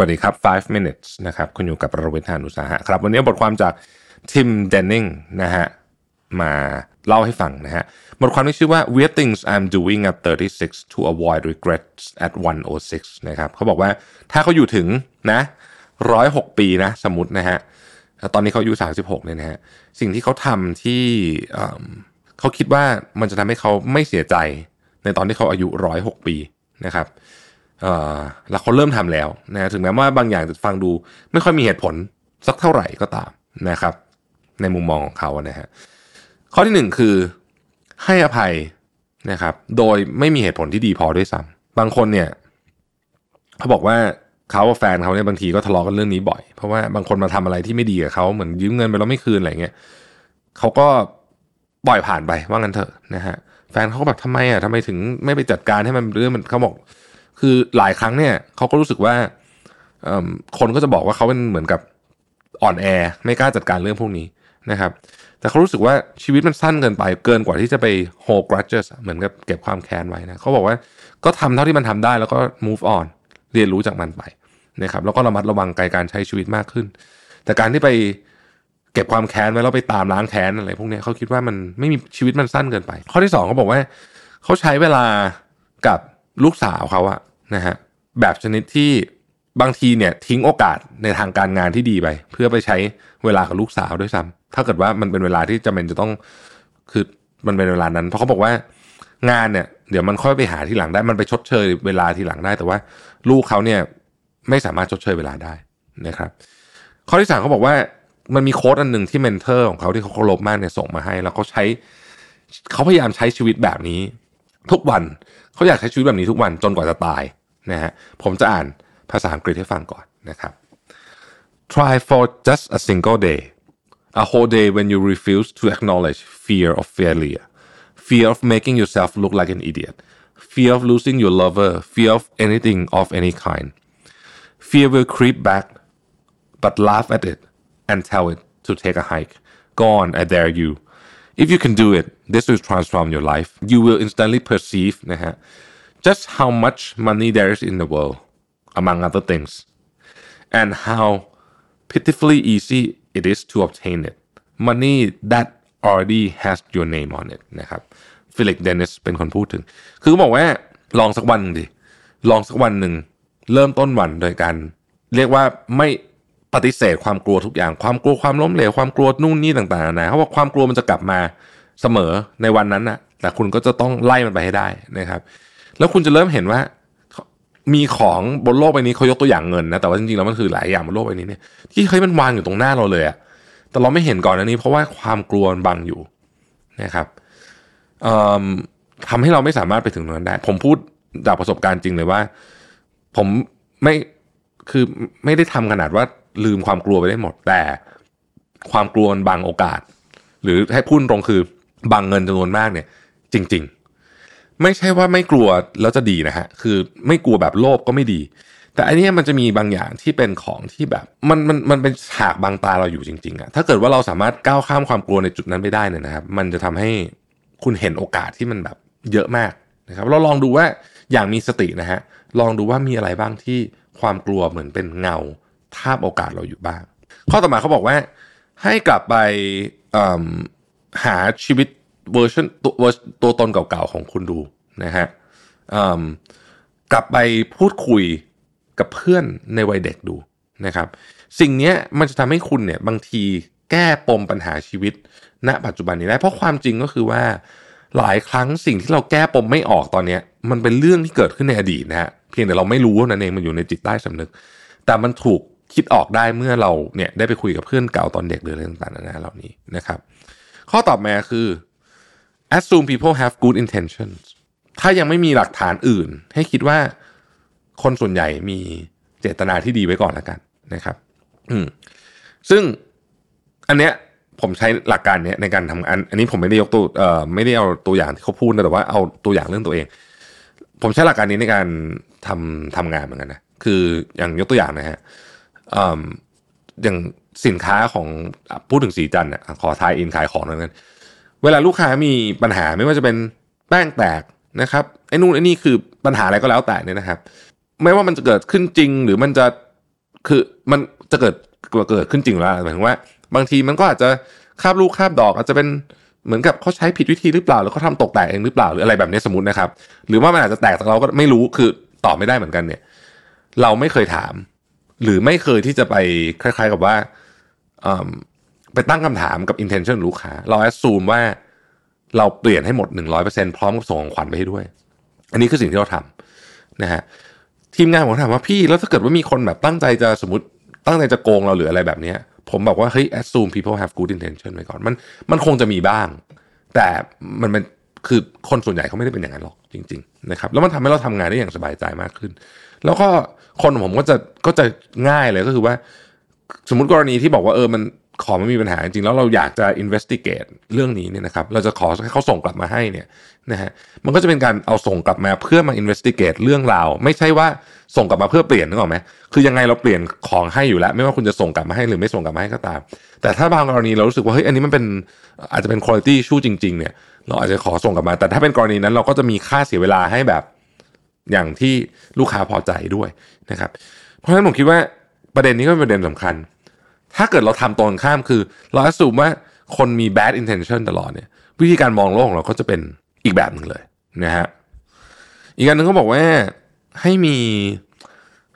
สวัสดีครับ 5 minutes นะครับคุณอยู่กับรวิศ หาญอุตสาหะครับ วันนี้บทความจาก Tim Denning นะฮะมาเล่าให้ฟังนะฮะบทความที่ชื่อว่า weird things I'm doing at 36 to avoid regrets at 106นะครับเขาบอกว่าถ้าเขาอยู่ถึงนะ106ปีนะสมมตินะฮะตอนนี้เขาอายุ 36เนี่ยนะฮะสิ่งที่เขาทำที่เขาคิดว่ามันจะทำให้เขาไม่เสียใจ ในตอนที่เขาอายุ106ปีนะครับเแล้วเขาเริ่มทำแล้วนะถึงแม้ว่าบางอย่างจะฟังดู ไม่ค่อยมีเหตุผลสักเท่าไหร่ก็ตามนะครับ ในมุมมองของเขานะฮะข้อที่หนึ่งคือให้อภัยนะครับ โดยไม่มีเหตุผลที่ดีพอด้วยซ้ำบางคนเนี่ยเขาบอกว่าเขากับแฟนเขาเนี่ยบางทีก็ทะเลาะกันเรื่องนี้บ่อย เพราะว่าบางคนมาทำอะไรที่ไม่ดีกับเขาเหมือนยืมเงินไปแล้วไม่คืนอะไรเงี้ยเขาก็ปล่อยผ่านไปว่างั้นเถอะนะฮะแฟนเขาก็แบบทำไมอะทำไมถึงไม่ไปจัดการให้มันเรื่องมันเขาบอก คือหลายครั้งเนี่ยเขาก็รู้สึกว่าคนก็จะบอกว่าเขาเป็นเหมือนกับอ่อนแอไม่กล้าจัดการเรื่องพวกนี้นะครับ แต่เขารู้สึกว่าชีวิตมันสั้นเกินไป เกินกว่าที่จะไป hold grudges เหมือนกับเก็บความแค้นไว้นะเขาบอกว่าก็ทำเท่าที่มันทำได้แล้วก็ move on เรียนรู้จากมันไปนะครับแล้วก็ระมัดระวังการใช้ชีวิตมากขึ้น แต่การที่ไปเก็บความแค้นไว้แล้วไปตามล้างแค้นอะไรพวกนี้เขาคิดว่ามันไม่มีชีวิตมันสั้นเกินไป ข้อที่สองเขาบอกว่าเขาใช้เวลากับลูกสาวเขาอะ นะฮะแบบชนิดที่บางทีเนี่ยทิ้งโอกาสในทางการงานที่ดีไป เพื่อไปใช้เวลากับลูกสาวด้วยซ้ำถ้าเกิดว่ามันเป็นเวลาที่จำเป็นจะต้องคือมันเป็นเวลานั้น เพราะเขาบอกว่างานเนี่ยเดี๋ยวมันค่อยไปหาทีหลังได้มันไปชดเชยเวลาทีหลังได้ แต่ว่าลูกเขาเนี่ยไม่สามารถชดเชยเวลาได้นะครับ ข้อที่สามเขาบอกว่ามันมี quote อันหนึ่งที่ mentor ของเขาที่เขาเคารพมากเนี่ยส่งมาให้ แล้วเขาใช้เขาพยายามใช้ชีวิตแบบนี้ ทุกวันเขาอยากใช้ชีวิตแบบนี้ทุกวันจนกว่าจะตาย นะฮะผมจะอ่านภาษาอังกฤษให้ฟังก่อนนะครับ try for just a single day a whole day when you refuse to acknowledge fear of failure fear of making yourself look like an idiot fear of losing your lover fear of anything of any kind fear will creep back but laugh at it and tell it to take a hike. Go on, I dare you. If you can do it, this will transform your life. You will instantly perceiveนะฮะ just how much money there is in the world, among other things, and how pitifully easy it is to obtain it. Money that already has your name on it นะครับฟิลิกเดนิสเป็นคนพูดถึง คือเขาบอกว่าลองสักวันหนึ่งดิ ลองสักวันหนึ่ง เริ่มต้นวันโดยการ เรียกว่าไม่ปฏิเสธความกลัวทุกอย่าง ความกลัวความล้มเหลว ความกลัวนู่นนี่ต่างๆนะเขาบอกความกลัวมันจะกลับมาเสมอในวันนั้นนะแต่คุณก็จะต้องไล่มันไปให้ได้นะครับ แล้วคุณจะเริ่มเห็นว่า มีของบนโลกใบนี้เขายกตัวอย่างเงินนะแต่ว่าจริงๆแล้วมันคือหลายอย่างบนโลกใบนี้เนี่ยที่เฮ้ยมันวางอยู่ตรงหน้าเราเลยอะแต่เราไม่เห็นก่อนอันนี้ เพราะว่าความกลัวมันบังอยู่นะครับเอ่อทำให้เราไม่สามารถไปถึงตรงนั้นได้ ผมพูดจากประสบการณ์จริงเลยว่า ผมไม่คือไม่ได้ทำขนาดว่าลืมความกลัวไปได้หมดแต่ความกลัวมันบังโอกาส หรือให้พูดตรงคือบังเงินจำนวนมากเนี่ย จริง ๆ ไม่ใช่ว่าไม่กลัวแล้วจะดีนะฮะคือไม่กลัวแบบโลภก็ไม่ดี แต่อันนี้มันจะมีบางอย่างที่เป็นของที่แบบ มันมันมันเป็นฉากบังตาเราอยู่จริงๆอะถ้าเกิดว่าเราสามารถก้าวข้ามความกลัวในจุดนั้นไปได้เนี่ยนะครับ มันจะทำให้คุณเห็นโอกาสที่มันแบบเยอะมากนะครับ เราลองดูว่าอย่างมีสตินะฮะลองดูว่ามีอะไรบ้างที่ความกลัวเหมือนเป็นเงาทาบโอกาสเราอยู่บ้าง ข้อต่อมาเขาบอกว่าให้กลับไปหาชีวิต เวอร์ชันตัวตัวตนเก่าๆของคุณดูนะฮะกลับไปพูดคุยกับเพื่อนในวัยเด็กดูนะครับ สิ่งนี้มันจะทำให้คุณเนี่ยบางทีแก้ปมปัญหาชีวิต ณ ปัจจุบันนี้ได้ เพราะความจริงก็คือว่าหลายครั้งสิ่งที่เราแก้ปมไม่ออกตอนนี้มันเป็นเรื่องที่เกิดขึ้นในอดีตนะฮะเพียงแต่เราไม่รู้นั่นเองมันอยู่ในจิตใต้สำนึก แต่มันถูกคิดออกได้เมื่อเราเนี่ยได้ไปคุยกับเพื่อนเก่าตอนเด็กหรืออะไรต่างๆนานาเหล่านี้นะครับ ข้อตอบมาคือ assume people have good intentions ถ้ายังไม่มีหลักฐานอื่น ให้คิดว่าคนส่วนใหญ่มีเจตนาที่ดีไว้ก่อนแล้วกันนะครับ อืมซึ่งอันเนี้ยผมใช้หลักการเนี้ยในการทำอัน อันนี้ผมไม่ได้ยกตัวเอ่อไม่ได้เอาตัวอย่างที่เขาพูดนะแต่ว่าเอาตัวอย่างเรื่องตัวเอง ผมใช้หลักการนี้ในการทำทำงานเหมือนกันนะคืออย่างยกตัวอย่างนะฮะอย่างสินค้าของพูดถึงสีจันอะขอทายอินขายของนั้น เวลาลูกค้ามีปัญหาไม่ว่าจะเป็นแป้งแตกนะครับไอ้นู่นไอ้นี่คือปัญหาอะไรก็แล้วแต่เนี่ยนะครับ ไม่ว่ามันจะเกิดขึ้นจริงหรือมันจะคือมันจะเกิดเกิดขึ้นจริงแล้วหมายถึงว่า บางทีมันก็อาจจะคาบลูกคาบดอก อาจจะเป็นเหมือนกับเขาใช้ผิดวิธีหรือเปล่าหรือเขาทาตกแตกเองหรือเปล่าหรืออะไรแบบนี้สมมตินะครับ หรือว่ามันอาจจะแตกแต่เราก็ไม่รู้คือตอบไม่ได้เหมือนกันเนี่ย เราไม่เคยถาม หรือไม่เคยที่จะไปคล้าย ๆ กับว่า ไปตั้งคำถามกับ intention ลูกค้า เราแอดซูมว่าเราเปลี่ยนให้หมด 100%พร้อมกับส่งของขวัญไปให้ด้วย อันนี้คือสิ่งที่เราทำนะฮะทีมงานผมถามว่าพี่แล้วถ้าเกิดว่ามีคนแบบตั้งใจจะสมมติตั้งใจจะโกงเราหรืออะไรแบบนี้ผมบอกว่าเฮ้ย assume people have good intention ไว้ก่อนมันมันคงจะมีบ้าง แต่มันเป็นคือคนส่วนใหญ่เขาไม่ได้เป็นอย่างนั้นหรอกจริง ๆ นะครับ แล้วมันทำให้เราทำงานได้อย่างสบายใจมากขึ้น แล้วก็คนผมก็จะก็จะง่ายเลยก็คือว่า สมมติกรณีที่บอกว่าเออมัน ขอไม่มีปัญหาจริงแล้วเราอยากจะ investigate เรื่องนี้เนี่ยนะครับเราจะขอให้เขาส่งกลับมาให้เนี่ยนะฮะมันก็จะเป็นการเอาส่งกลับมาเพื่อมา investigate เรื่องราวไม่ใช่ว่าส่งกลับมาเพื่อเปลี่ยนนึกออกไหมคือยังไงเราเปลี่ยนของให้อยู่แล้ว ไม่ว่าคุณจะส่งกลับมาให้หรือไม่ส่งกลับมาให้ก็ตาม แต่ถ้าบางกรณีเรารู้สึกว่าเฮ้ยอันนี้มันเป็นอาจจะเป็น quality issue จริง ๆ เนี่ย เราอาจจะขอส่งกลับมา แต่ถ้าเป็นกรณีนั้นเราก็จะมีค่าเสียเวลาให้แบบอย่างที่ลูกค้าพอใจด้วยนะครับ เพราะฉะนั้นผมคิดว่าประเด็นนี้ก็เป็นประเด็นสำคัญ ถ้าเกิดเราทำตรงข้ามคือ เราสูมว่าคนมี bad intention ตลอดเนี่ยวิธีการมองโลกของเราก็จะเป็นอีกแบบหนึ่งเลยนะฮะอีกอันหนึ่งเขาบอกว่าให้มี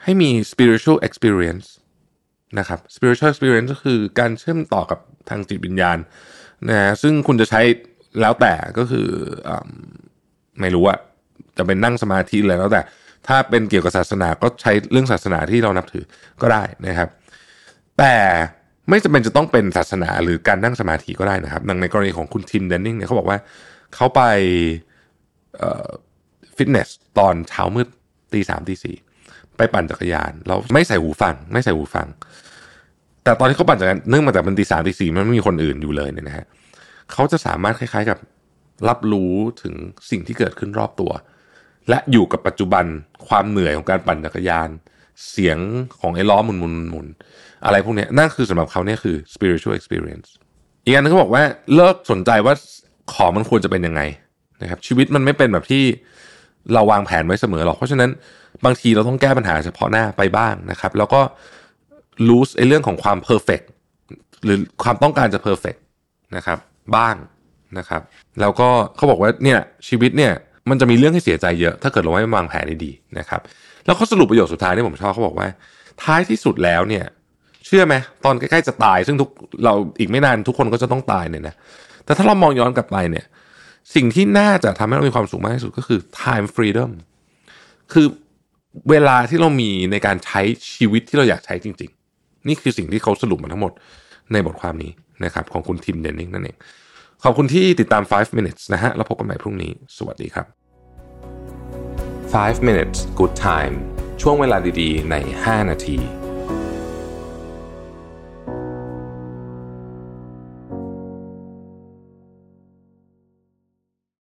ให้มี spiritual experience นะครับ spiritual experience ก็คือการเชื่อมต่อกับทางจิตวิญญาณนะฮะซึ่งคุณจะใช้แล้วแต่ก็คืออไม่รู้อะจะเป็นนั่งสมาธิอะไรแล้วแต่ ถ้าเป็นเกี่ยวกับศาสนาก็ใช้เรื่องศาสนาที่เรานับถือก็ได้นะครับ แต่ไม่จำเป็นจะต้องเป็นศาสนาหรือการนั่งสมาธิก็ได้นะครับดังในกรณีของคุณทิมเดนนิงเนี่ยเขาบอกว่าเขาไปฟิตเนสตอนเช้ามืดตีสามตีสี่ไปปั่นจักรยานแล้วไม่ใส่หูฟัง ไม่ใส่หูฟัง แต่ตอนที่เขาปั่นจักรยานเนื่องมาจากมันตีสามตีสี่มันไม่มีคนอื่นอยู่เลยเนี่ยนะฮะเขาจะสามารถคล้าย ๆกับรับรู้ถึงสิ่งที่เกิดขึ้นรอบตัว และอยู่กับปัจจุบันความเหนื่อยของการปั่นจักรยาน เสียงของไอ้ล้อหมุนหมุนหมุนอะไรพวกนี้นั่นคือสำหรับเขาเนี่ยคือ spiritual experience อีกอันนึงเขาบอกว่าเลิกสนใจว่าของมันควรจะเป็นยังไงนะครับชีวิตมันไม่เป็นแบบที่เราวางแผนไว้เสมอหรอก เพราะฉะนั้นบางทีเราต้องแก้ปัญหาเฉพาะหน้าไปบ้างนะครับ แล้วก็รู้ไอ้เรื่องของความ perfect หรือความต้องการจะ perfect นะครับ บ้างนะครับ แล้วก็เขาบอกว่าเนี่ยชีวิตเนี่ย มันจะมีเรื่องให้เสียใจเยอะ ถ้าเกิดเราไม่วางแผนดีๆนะครับ แล้วเขาสรุปประโยคสุดท้ายที่ผมชอบเขาบอกว่า ท้ายที่สุดแล้วเนี่ย เชื่อไหมตอนใกล้ๆจะตาย ซึ่งทุกเราอีกไม่นานทุกคนก็จะต้องตายเนี่ยนะแต่ถ้าเรามองย้อนกลับไปเนี่ย สิ่งที่น่าจะทำให้เรามีความสุขมากที่สุดก็คือ time freedom คือเวลาที่เรามีในการใช้ชีวิตที่เราอยากใช้จริง ๆ นี่คือสิ่งที่เขาสรุปมาทั้งหมดในบทความนี้นะครับ ของคุณทิมเดนนิงนั่นเอง ขอบคุณที่ติดตาม 5 minutes นะฮะ แล้วพบกันใหม่พรุ่งนี้ สวัสดีครับ 5 minutes good time ช่วงเวลาดีๆ ใน 5 นาที